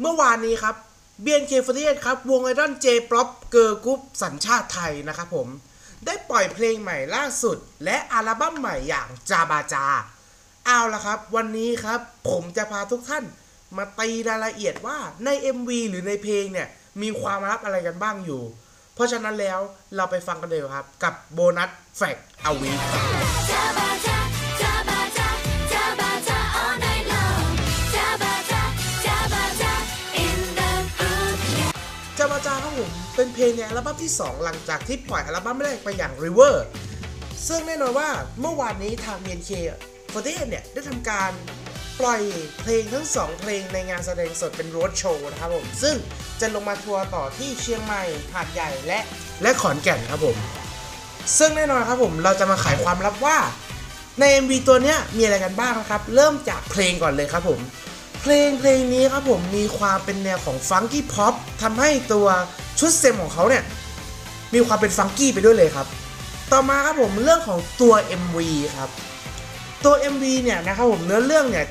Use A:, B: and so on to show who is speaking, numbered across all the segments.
A: เมื่อวานนี้ครับ BNK48 ครับ วงไอดอล J-pop girl group สัญชาติไทยนะครับผม ได้ปล่อยเพลงใหม่ล่าสุด และอัลบั้มใหม่อย่างจาบาจา เอาละครับ วันนี้ครับผมจะพาทุกท่านมาตีรายละเอียดว่าใน MV หรือในเพลงเนี่ย มีความลับอะไรกันบ้างอยู่ เพราะฉะนั้นแล้วเราไปฟังกันเลยครับ กับ bonus fact อวีครับ จาบาจาครับผมเป็นเพลงในอัลบั้มที่ 2 หลังจากที่ปล่อยอัลบั้มแรกไปอย่าง River ซึ่งแน่นอนว่าเมื่อวานนี้ทาง BNK ประเทเนี่ย ได้ทำการปล่อยเพลงทั้ง 2 เพลงในงานแสดงสดเป็นโรดโชว์นะครับผม ซึ่งจะลงมาทัวร์ต่อที่เชียงใหม่หาดใหญ่และและขอนแก่นครับผม ซึ่งแน่นอนครับผมเราจะมาไขความลับว่าใน MV ตัวเนี้ยมีอะไรกันบ้างนะครับ เริ่มจากเพลงก่อนเลยครับผม เพลงเพลงนี้ครับผมมีความเป็นแนวของฟังกี้พ็อปทำให้ตัวชุดเซมของเขาเนี่ย มีความเป็นฟังกี้ไปด้วยเลยครับ ต่อมาครับผมเรื่องของตัว MV ครับ ตัว MV เนี่ยนะครับผมเนื้อเรื่องเนี่ย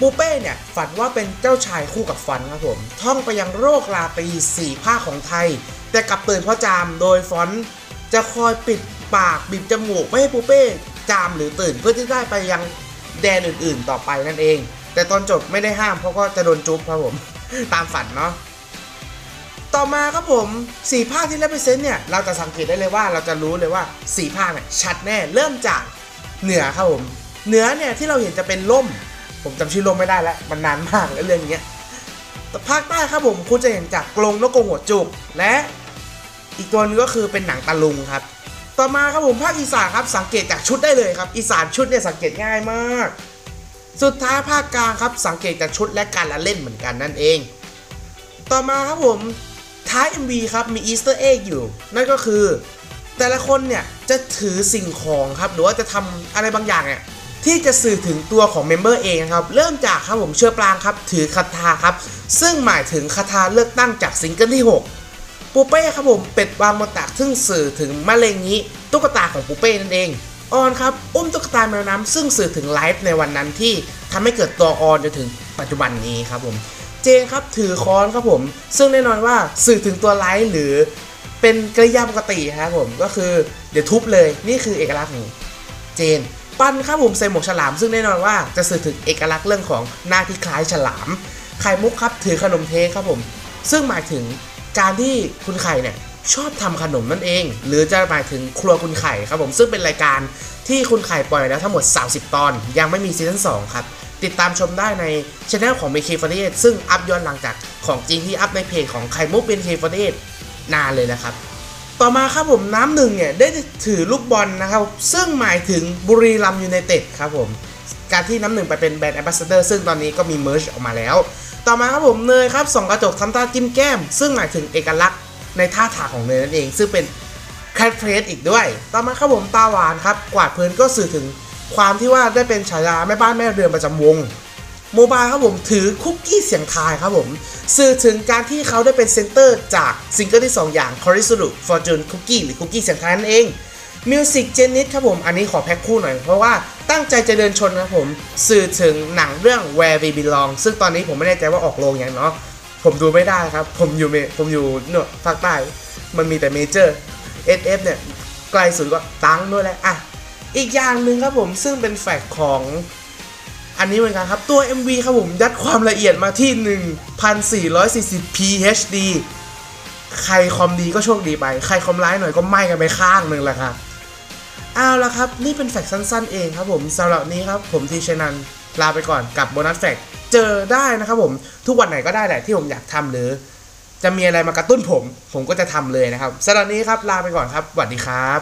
A: ปูเป้เนี่ยฝันว่าเป็นเจ้าชายคู่กับฟันครับผม ท่องไปยังโรคราตรีสี่ภาคของไทย แต่กลับตื่นเพราะจามโดยฟอนจะคอยปิดปากบีบจมูกไม่ให้ปูเป้จามหรือตื่นเพื่อที่ได้ไปยังแดนอื่นๆ ต่อไปนั่นเอง แต่ตอนจบไม่ได้ห้ามเพราะก็จะโดนจุ๊บครับผม ตามฝันเนาะต่อมาครับผมสีภาคที่ represent เนี่ยเราจะสังเกตได้เลยว่าเราจะรู้เลยว่าสีภาคเนี่ยชัดแน่เริ่มจากเหนือครับผมเหนือเนี่ยที่เราเห็นจะเป็นล่ม ผมจำชื่อล่มไม่ได้แล้วมันนานมากแล้วเรื่องเนี้ยภาคใต้ครับผมคุณจะเห็นจากกรงนกกรงหัวจุกและอีกตัวนึงก็คือเป็นหนังตะลุงครับ ต่อมาครับผมภาคอีสานครับสังเกตจากชุดได้เลยครับอีสานชุดเนี่ยสังเกตง่ายมาก สุดท้ายภาคกลางครับสังเกตจากชุดและการละเล่นเหมือนกันนั่นเอง ต่อมาครับผมท้าย MV ครับมี Easter egg อยู่ นั่นก็คือ แต่ละคนเนี่ยจะถือสิ่งของครับหรือว่าจะทำอะไรบางอย่างเนี่ยที่จะสื่อถึงตัวของ member เองครับเริ่มจากครับผมเชื่อปรางครับถือคาถาครับ ซึ่งหมายถึงคทาเลือกตั้งจากซิงเกิลที่ 6 ปูเป้ครับผมเป็ดวางบนตักซึ่งสื่อถึงมะเร็งนี้ตุ๊กตาของปูเป้นั่นเอง ออนครับ อุ้มตุ๊กตาแมวน้ำซึ่งสื่อถึงไลฟ์ในวันนั้นที่ทำให้เกิดตัวออนจนถึงปัจจุบันนี้ครับผม เจนครับถือค้อนครับผม ซึ่งแน่นอนว่าสื่อถึงตัวไลฟ์หรือเป็นกริยาปกติครับผมก็คือเดี๋ยวทุบเลยนี่คือเอกลักษณ์ของเจน ปัญครับผมใส่หมวกฉลาม ซึ่งแน่นอนว่าจะสื่อถึงเอกลักษณ์เรื่องของหน้าที่คล้ายฉลามไข่มุกครับถือขนมเทกครับผม ซึ่งหมายถึงการที่คุณไข่เนี่ย ชอบทำขนมนั่นเอง หรือจะหมายถึงครัวคุณไข่ครับผมซึ่งเป็นรายการที่คุณไข่ปล่อยแล้วทั้งหมด 30 ตอน ยังไม่มีซีซั่น2ครับ ติดตามชมได้ในช anel ของ BK f o r t ซึ่งอัพย้อนหลังจากของจริงที่อัพในเพจของไข่มุก BK f o r t นานเลยนะครับ ต่อมาครับผมน้ำหนึ่งเนี่ยได้ถือลูกบอลนะครับ ซึ่งหมายถึงบุรีรัมย์ยูไนเต็ดครับผมการที่น้ำหนึ่งไปเป็น brand ambassador ซึ่งตอนนี้ก็มี merch ออกมาแล้ว ต่อมาครับผมเนยครับส่องกระจกทำตาจิ้มแก้ม ซึ่งหมายถึงเอกลักษณ์ ในท่าทางของเนยนั่นเอง ซึ่งเป็น catchphrase อีกด้วย ต่อมาครับผมตาหวานครับ กวาดเพลินก็สื่อถึงความที่ว่าได้เป็นฉายาแม่บ้านแม่เรือนประจำวงโมบายครับผมถือคุกกี้เสี่ยงทายครับผมสื่อถึงการที่เขาได้เป็น center จากซิงเกิลที่ 2 อย่าง c o r i s u r u Fortune Cookie หรือคุกกี้เสี่ยงทายนั่นเอง Music g e n i t ครับผม อันนี้ขอแพ็คคู่หน่อย เพราะว่าตั้งใจจะเดินชนครับผม สื่อถึงหนังเรื่อง Where We Belong ซึ่งตอนนี้ผมไม่แน่ใจว่าออกโรงยังเนาะ ผมดูไม่ได้ครับ ผมอยู่เมผมอยู่เนอะภาคใต้ มันมีแต่เมเจอร์ SF เนี่ยไกลสุดก็ตังด้วยแหละอะอีกอย่างหนึ่งครับผมซึ่งเป็นแฟกของอันนี้เหมือนกันครับ ตัว MV ครับผมยัดความละเอียดมาที่ 1440p HD ใครคอมดีก็โชคดีไป ใครคอมร้ายหน่อยก็ไหม้กันไปข้างหนึ่งแหละครับเอาละครับ นี่เป็นแฟกสั้นๆเองครับผมสำหรับนี้ครับ ผมทีชนันลาไปก่อนกับโบนัสแฟก์ เจอได้นะครับผมทุกวันไหนก็ได้แหละที่ผมอยากทำหรือ จะมีอะไรมากระตุ้นผม ผมก็จะทำเลยนะครับสำหรับนี้ครับลาไปก่อนครับสวัสดีครับ